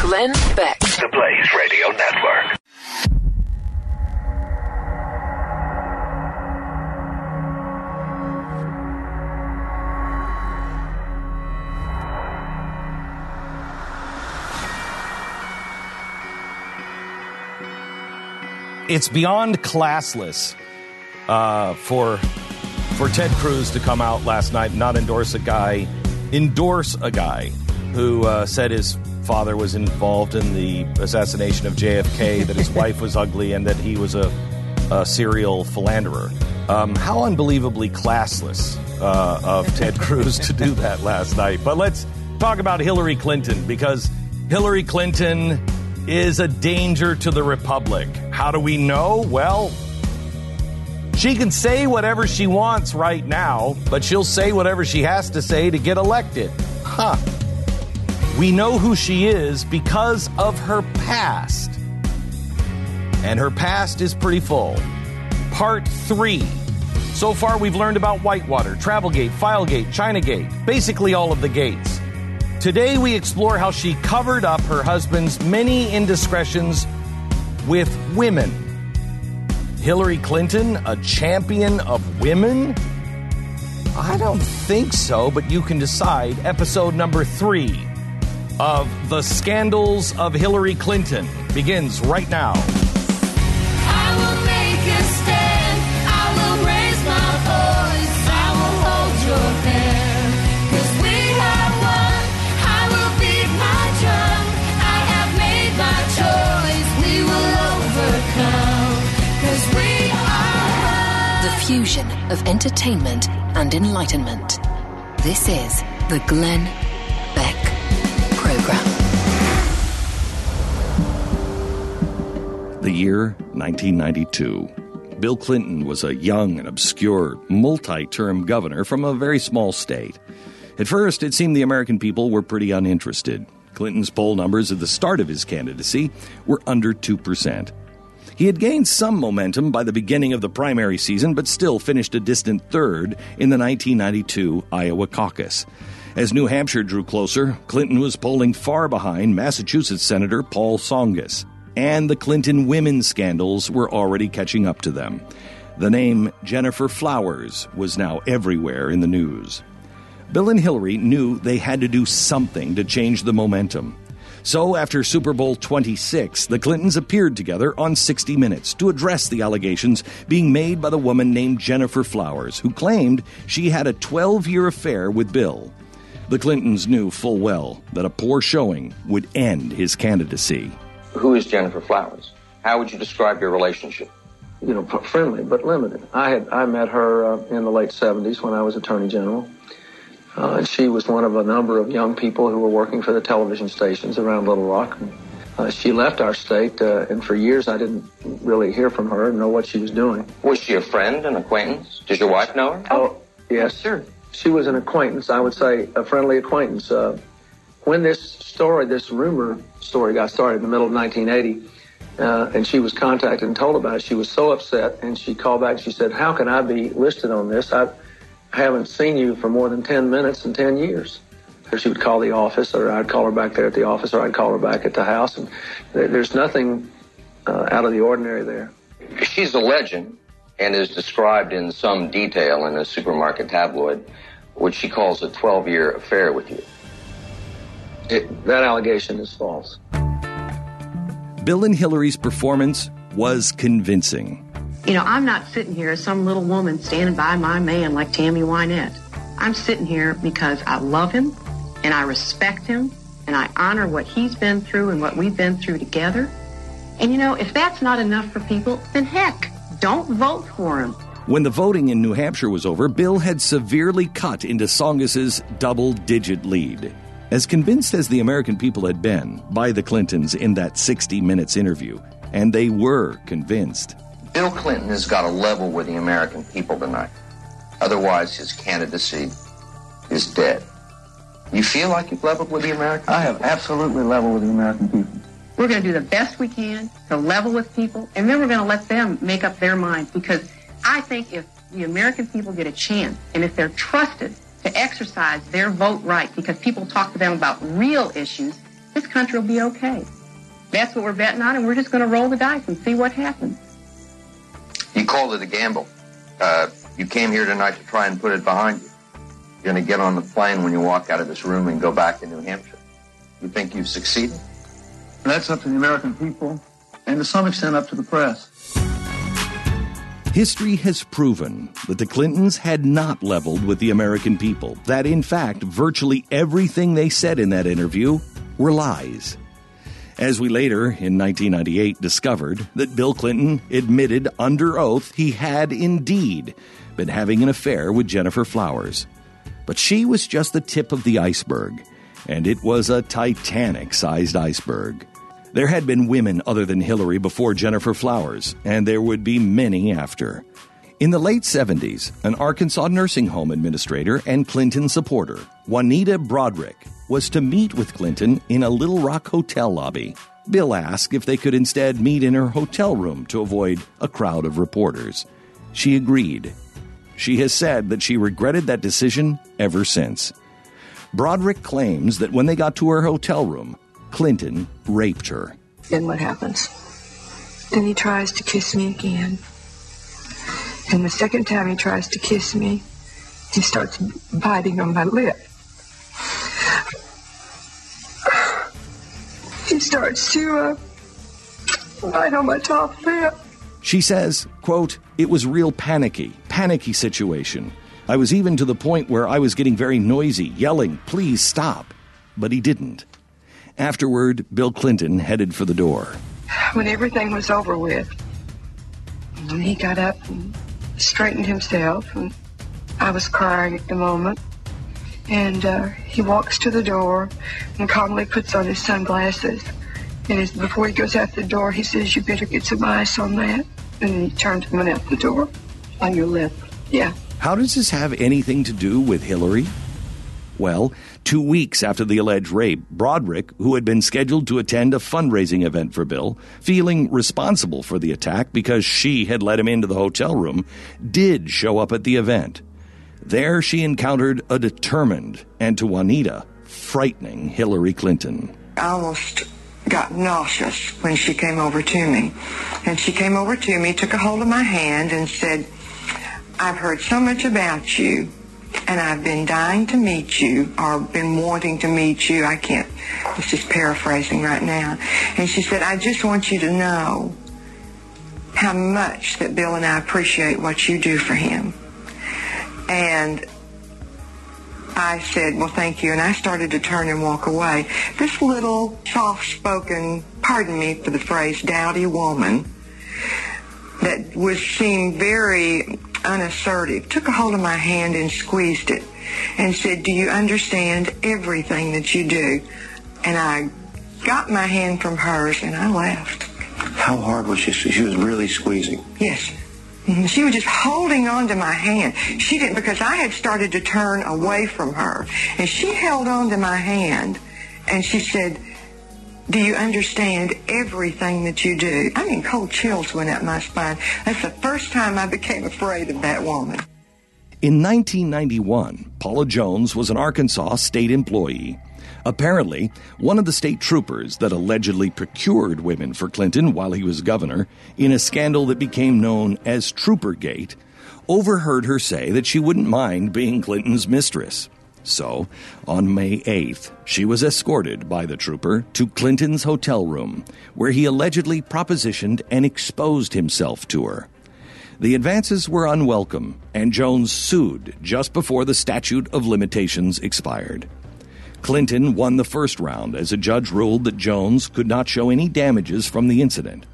Glenn Beck. The Blaze Radio Network. it's beyond classless uh, for for Ted Cruz to come out last night and not endorse a guy, endorse a guy who uh, said his father was involved in the assassination of JFK, that his wife was ugly, and that he was a, a serial philanderer. Um, how unbelievably classless uh, of Ted Cruz to do that last night. But let's talk about Hillary Clinton because Hillary Clinton is a danger to the Republic. How do we know? Well, she can say whatever she wants right now, but she'll say whatever she has to say to get elected. Huh. We know who she is because of her past. And her past is pretty full. Part three. So far, we've learned about Whitewater, Travelgate, Filegate, Chinagate, basically all of the gates. Today, we explore how she covered up her husband's many indiscretions with women. Hillary Clinton, a champion of women? I don't think so, but you can decide. Episode number three of The Scandals of Hillary Clinton begins right now. I will make a stand. I will raise my voice. I will hold your hand. 'Cause we are one. I will beat my drum. I have made my choice. We will overcome. 'Cause we are one. The fusion of entertainment and enlightenment. This is the Glenn Beck Program. The year 1992. Bill Clinton was a young and obscure, multi term governor from a very small state. At first, it seemed the American people were pretty uninterested. Clinton's poll numbers at the start of his candidacy were under 2%. He had gained some momentum by the beginning of the primary season, but still finished a distant third in the 1992 Iowa caucus. As New Hampshire drew closer, Clinton was polling far behind Massachusetts Senator Paul Tsongas, and the Clinton women scandals were already catching up to them. The name Gennifer Flowers was now everywhere in the news. Bill and Hillary knew they had to do something to change the momentum. So, after Super Bowl 26, the Clintons appeared together on 60 Minutes to address the allegations being made by the woman named Gennifer Flowers, who claimed she had a 12 year affair with Bill. The Clintons knew full well that a poor showing would end his candidacy. Who is Gennifer Flowers? How would you describe your relationship? you know, friendly but limited. I had I met her uh, in the late '70s when I was Attorney General. Uh, and she was one of a number of young people who were working for the television stations around Little Rock. Uh, she left our state, uh, and for years I didn't really hear from her and know what she was doing. Was she a friend, an acquaintance? Does your wife know her? Oh, yes, sir. She was an acquaintance. I would say a friendly acquaintance. Uh, when this story, this rumor story, got started in the middle of 1980, uh, and she was contacted and told about it, she was so upset, and she called back. She said, "How can I be listed on this? I haven't seen you for more than 10 minutes in 10 years." She would call the office, or I'd call her back there at the office, or I'd call her back at the house, and there's nothing uh, out of the ordinary there. She's a legend and is described in some detail in a supermarket tabloid, which she calls a 12 year affair with you. It, that allegation is false. Bill and Hillary's performance was convincing. You know, I'm not sitting here as some little woman standing by my man like Tammy Wynette. I'm sitting here because I love him and I respect him and I honor what he's been through and what we've been through together. And you know, if that's not enough for people, then heck, don't vote for him. When the voting in New Hampshire was over, Bill had severely cut into Tsongas's double digit lead. As convinced as the American people had been by the Clintons in that 60 minutes interview, and they were convinced. Bill Clinton has got to level with the American people tonight. Otherwise, his candidacy is dead. You feel like you've leveled with the American I have absolutely leveled with the American people. We're going to do the best we can to level with people, and then we're going to let them make up their minds because I think if the American people get a chance and if they're trusted to exercise their vote right because people talk to them about real issues, this country will be okay. That's what we're betting on, and we're just going to roll the dice and see what happens. You called it a gamble. Uh, you came here tonight to try and put it behind you. You're going to get on the plane when you walk out of this room and go back to New Hampshire. You think you've succeeded? That's up to the American people and to some extent up to the press. History has proven that the Clintons had not leveled with the American people, that in fact, virtually everything they said in that interview were lies. As we later, in 1998, discovered that Bill Clinton admitted under oath he had indeed been having an affair with Gennifer Flowers. But she was just the tip of the iceberg, and it was a Titanic sized iceberg. There had been women other than Hillary before Gennifer Flowers, and there would be many after. In the late 70s, an Arkansas nursing home administrator and Clinton supporter, Juanita Broaddrick, was to meet with Clinton in a Little Rock hotel lobby. Bill asked if they could instead meet in her hotel room to avoid a crowd of reporters. She agreed. She has said that she regretted that decision ever since. Broaddrick claims that when they got to her hotel room, Clinton raped her. Then what happens? Then he tries to kiss me again. And the second time he tries to kiss me, he starts biting on my lip. He starts to uh, bite on my top lip. She says, quote, it was real panicky, panicky situation. I was even to the point where I was getting very noisy, yelling, please stop. But he didn't. Afterward, Bill Clinton headed for the door. When everything was over with, and he got up and straightened himself, and I was crying at the moment. And uh, he walks to the door and calmly puts on his sunglasses. And as, before he goes out the door, he says, You better get some ice on that. And he turns and went out the door. On your lip. Yeah. How does this have anything to do with Hillary? Well, two weeks after the alleged rape, Broaddrick, who had been scheduled to attend a fundraising event for Bill, feeling responsible for the attack because she had let him into the hotel room, did show up at the event. There she encountered a determined and, to Juanita, frightening Hillary Clinton. I almost got nauseous when she came over to me. And she came over to me, took a hold of my hand, and said, I've heard so much about you, and I've been dying to meet you, or been wanting to meet you. I can't, it's just paraphrasing right now. And she said, I just want you to know how much that Bill and I appreciate what you do for him. And I said, well, thank you. And I started to turn and walk away. This little soft-spoken, pardon me for the phrase, dowdy woman that was seemed very unassertive took a hold of my hand and squeezed it and said, do you understand everything that you do? And I got my hand from hers and I left. How hard was she? She was really squeezing. Yes. Mhm. She was just holding on to my hand. She didn't, because I had started to turn away from her. And she held on to my hand and she said, do you understand everything that you do? I mean, cold chills went up my spine. That's the first time I became afraid of that woman. In 1991, Paula Jones was an Arkansas state employee. Apparently, one of the state troopers that allegedly procured women for Clinton while he was governor, in a scandal that became known as Troopergate, overheard her say that she wouldn't mind being Clinton's mistress. So, on May 8th, she was escorted by the trooper to Clinton's hotel room, where he allegedly propositioned and exposed himself to her. The advances were unwelcome, and Jones sued just before the statute of limitations expired. Clinton won the first round as a judge ruled that Jones could not show any damages from the incident.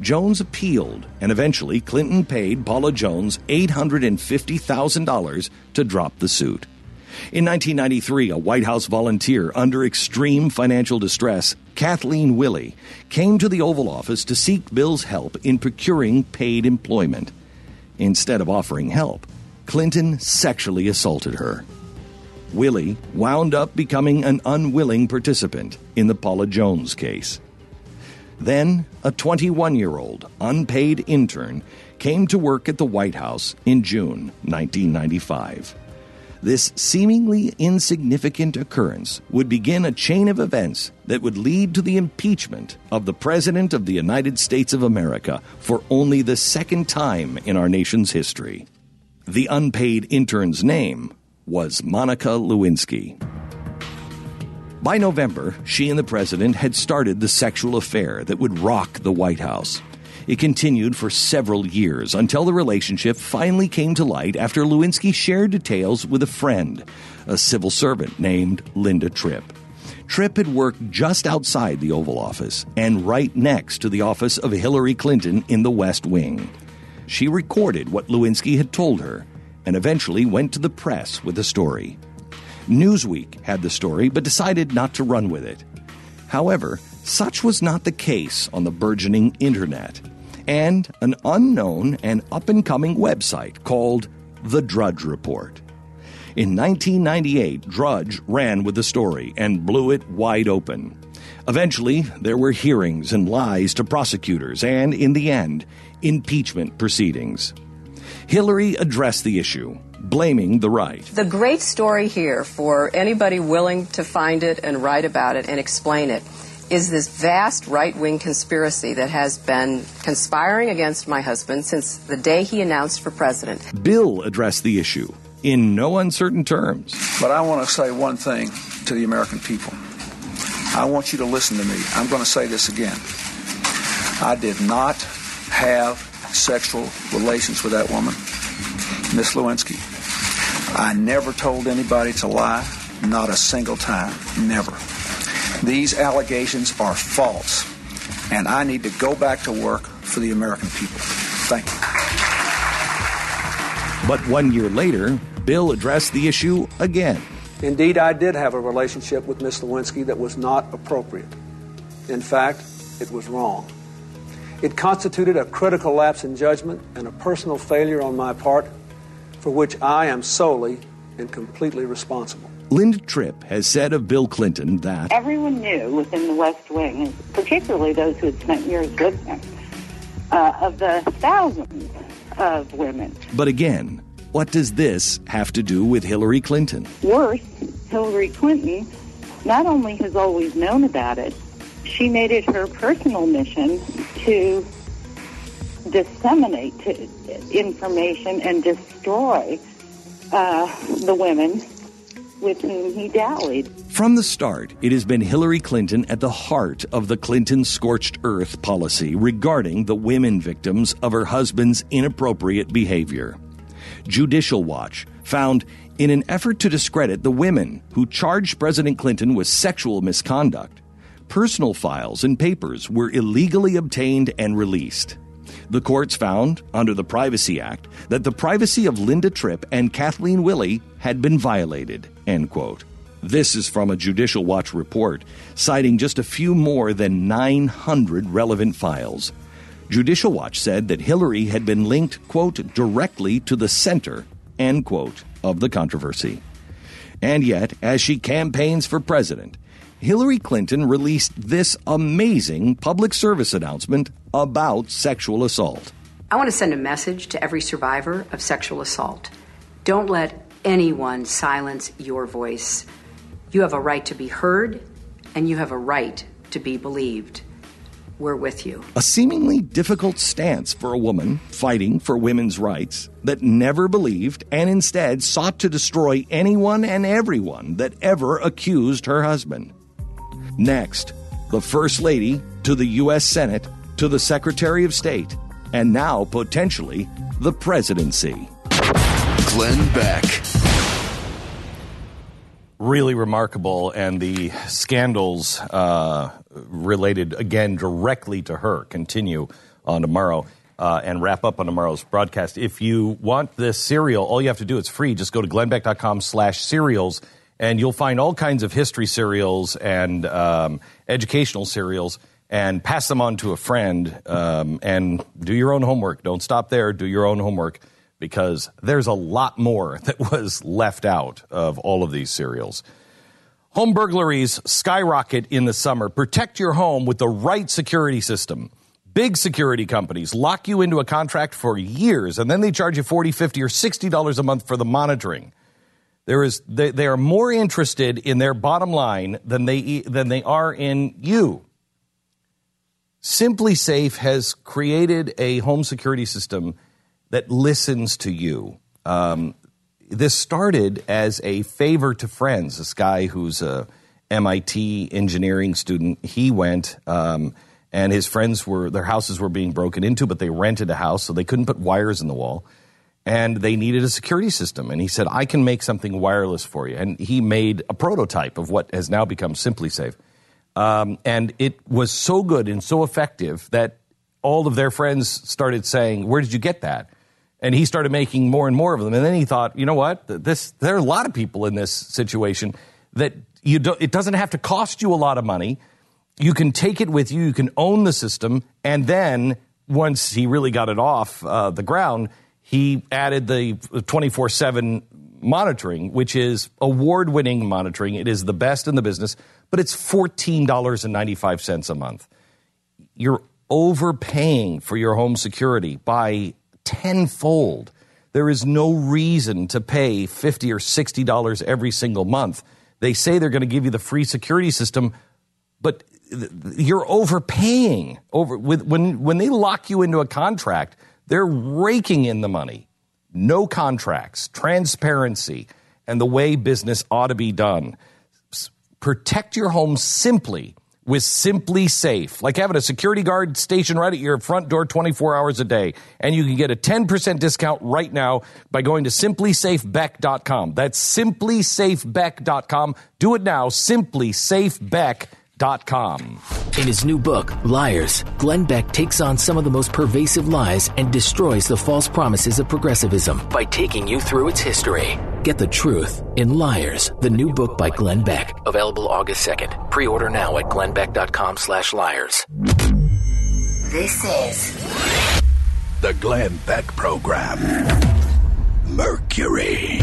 Jones appealed, and eventually Clinton paid Paula Jones $850,000 to drop the suit. In 1993, a White House volunteer under extreme financial distress, Kathleen Willey, came to the Oval Office to seek Bill's help in procuring paid employment. Instead of offering help, Clinton sexually assaulted her. Willey wound up becoming an unwilling participant in the Paula Jones case. Then, a 21 year old unpaid intern came to work at the White House in June 1995. This seemingly insignificant occurrence would begin a chain of events that would lead to the impeachment of the President of the United States of America for only the second time in our nation's history. The unpaid intern's name was Monica Lewinsky. By November, she and the president had started the sexual affair that would rock the White House. It continued for several years until the relationship finally came to light after Lewinsky shared details with a friend, a civil servant named Linda Tripp. Tripp had worked just outside the Oval Office and right next to the office of Hillary Clinton in the West Wing. She recorded what Lewinsky had told her and eventually went to the press with the story. Newsweek had the story but decided not to run with it. However, such was not the case on the burgeoning internet, and an unknown and up and coming website called The Drudge Report. In 1998, Drudge ran with the story and blew it wide open. Eventually, there were hearings and lies to prosecutors, and in the end, impeachment proceedings. Hillary addressed the issue, blaming the right. The great story here for anybody willing to find it and write about it and explain it is this vast right wing conspiracy that has been conspiring against my husband since the day he announced for president. Bill addressed the issue in no uncertain terms. But I want to say one thing to the American people. I want you to listen to me. I'm going to say this again. I did not have sexual relations with that woman, Miss Lewinsky. I never told anybody to lie, not a single time. Never. These allegations are false, and I need to go back to work for the American people. Thank you. But one year later, Bill addressed the issue again. Indeed, I did have a relationship with Miss Lewinsky that was not appropriate. In fact, it was wrong. It constituted a critical lapse in judgment and a personal failure on my part for which I am solely and completely responsible. Linda Tripp has said of Bill Clinton that Everyone knew within the West Wing, particularly those who had spent years with him, uh, of the thousands of women. But again, what does this have to do with Hillary Clinton? Worse, Hillary Clinton not only has always known about it, she made it her personal mission to disseminate information and destroy uh, the women with whom he dallied. From the start, it has been Hillary Clinton at the heart of the Clinton scorched earth policy regarding the women victims of her husband's inappropriate behavior. Judicial Watch found in an effort to discredit the women who charged President Clinton with sexual misconduct, personal files and papers were illegally obtained and released. The courts found, under the Privacy Act, that the privacy of Linda Tripp and Kathleen Willey had been violated. End quote. This is from a Judicial Watch report, citing just a few more than 900 relevant files. Judicial Watch said that Hillary had been linked, quote, directly to the center, end quote, of the controversy. And yet, as she campaigns for president, Hillary Clinton released this amazing public service announcement about sexual assault. I want to send a message to every survivor of sexual assault. Don't let anyone silence your voice. You have a right to be heard, and you have a right to be believed. We're with you. A seemingly difficult stance for a woman fighting for women's rights that never believed and instead sought to destroy anyone and everyone that ever accused her husband. Next, the First Lady to the U.S. Senate to the Secretary of State, and now potentially the presidency. Glenn Beck. Really remarkable, and the scandals uh, related again directly to her continue on tomorrow. uh, and wrap up on tomorrow's broadcast. If you want this serial, all you have to do, it's free. Just go to glennbeck.com slash serials, and you'll find all kinds of history serials and um, educational serials, and pass them on to a friend, um, and do your own homework. Don't stop there. Do your own homework because there's a lot more that was left out of all of these serials. Home burglaries skyrocket in the summer. Protect your home with the right security system. Big security companies lock you into a contract for years and then they charge you 40 50 or $60 a month for the monitoring. There is, they, they are more interested in their bottom line than they, than they are in you. SimpliSafe has created a home security system that listens to you. Um, this started as a favor to friends. This guy who's a MIT engineering student, he went, um, and his friends were their houses were being broken into, but they rented a house, so they couldn't put wires in the wall, and they needed a security system. And he said, "I can make something wireless for you." And he made a prototype of what has now become SimpliSafe, um, and it was so good and so effective that all of their friends started saying, "Where did you get that?" And he started making more and more of them. And then he thought, you know what? This there are a lot of people in this situation that you do, it doesn't have to cost you a lot of money. You can take it with you. You can own the system, and then once he really got it off uh, the ground, he added the twenty four seven monitoring, which is award winning monitoring. It is the best in the business, but it's fourteen dollars and ninety five cents a month. You're overpaying for your home security by tenfold. There is no reason to pay 50 or 60 dollars every single month. They say they're going to give you the free security system, but you're overpaying over with when when they lock you into a contract, they're raking in the money. No contracts, transparency, and the way business ought to be done. Protect your home simply with SimpliSafe, like having a security guard stationed right at your front door 24 hours a day. And you can get a 10% discount right now by going to simplisafebeck.com. That's simplisafebeck.com. Do it now, simplisafebeck.com. In his new book, Liars, Glenn Beck takes on some of the most pervasive lies and destroys the false promises of progressivism by taking you through its history. Get the truth in Liars, the new book by Glenn Beck. Available August 2nd. Pre-order now at glennbeck.com slash liars. This is The Glenn Beck Program. Mercury.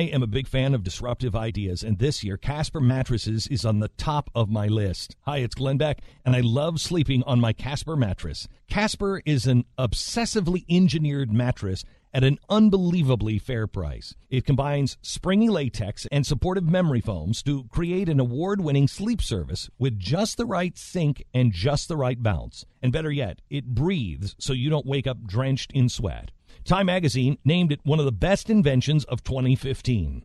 I am a big fan of disruptive ideas, and this year Casper Mattresses is on the top of my list. Hi, it's Glenn Beck, and I love sleeping on my Casper mattress. Casper is an obsessively engineered mattress at an unbelievably fair price. It combines springy latex and supportive memory foams to create an award winning sleep service with just the right sink and just the right bounce. And better yet, it breathes so you don't wake up drenched in sweat. Time magazine named it one of the best inventions of 2015.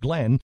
Glenn